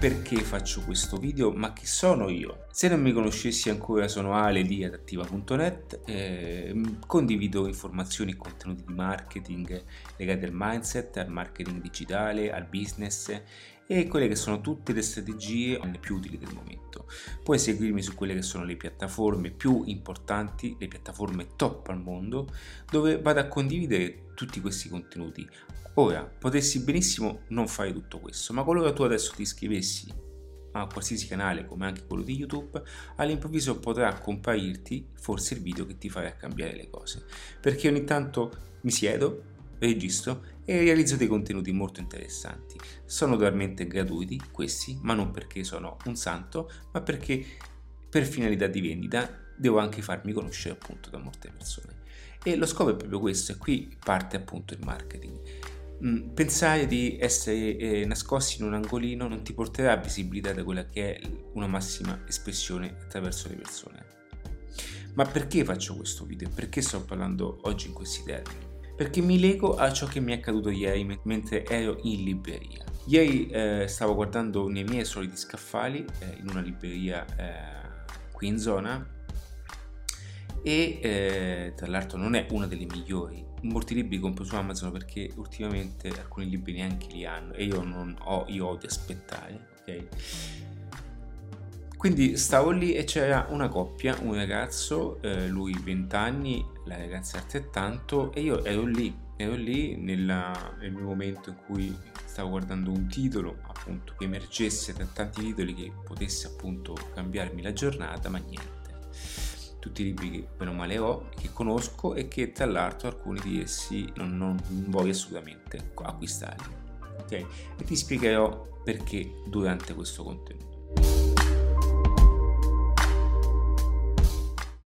perché faccio questo video, ma chi sono io. Se non mi conoscessi ancora sono Ale di adattiva.net, eh, condivido informazioni e contenuti di marketing legati al mindset, al marketing digitale, al business e quelle che sono tutte le strategie più utili del momento. Puoi seguirmi su quelle che sono le piattaforme più importanti, le piattaforme top al mondo, dove vado a condividere tutti questi contenuti. Ora, potessi benissimo non fare tutto questo, ma qualora tu adesso ti iscrivessi a qualsiasi canale come anche quello di YouTube, all'improvviso potrà comparirti forse il video che ti farà cambiare le cose. Perché ogni tanto mi siedo, registro e realizzo dei contenuti molto interessanti. Sono totalmente gratuiti questi, ma non perché sono un santo, ma perché per finalità di vendita devo anche farmi conoscere appunto da molte persone. E lo scopo è proprio questo, e qui parte appunto il marketing. Mm, pensare di essere eh, nascosti in un angolino non ti porterà a visibilità da quella che è una massima espressione attraverso le persone. Ma perché faccio questo video? Perché sto parlando oggi in questi termini? perché mi lego a ciò che mi è accaduto ieri mentre ero in libreria. Ieri eh, stavo guardando nei miei soliti scaffali eh, in una libreria eh, qui in zona e eh, tra l'altro non è una delle migliori. Molti libri compro su Amazon perché ultimamente alcuni libri neanche li hanno e io non ho, io odio aspettare, ok? Quindi stavo lì e c'era una coppia, un ragazzo, eh, lui 20 anni, la ragazza altrettanto, e io ero lì, ero lì nella, nel momento in cui stavo guardando un titolo, appunto, che emergesse tra tanti titoli che potesse appunto cambiarmi la giornata, ma niente. Tutti i libri che meno male ho, che conosco e che tra l'altro alcuni di essi non, non voglio assolutamente acquistarli. Ok? E ti spiegherò perché durante questo contenuto.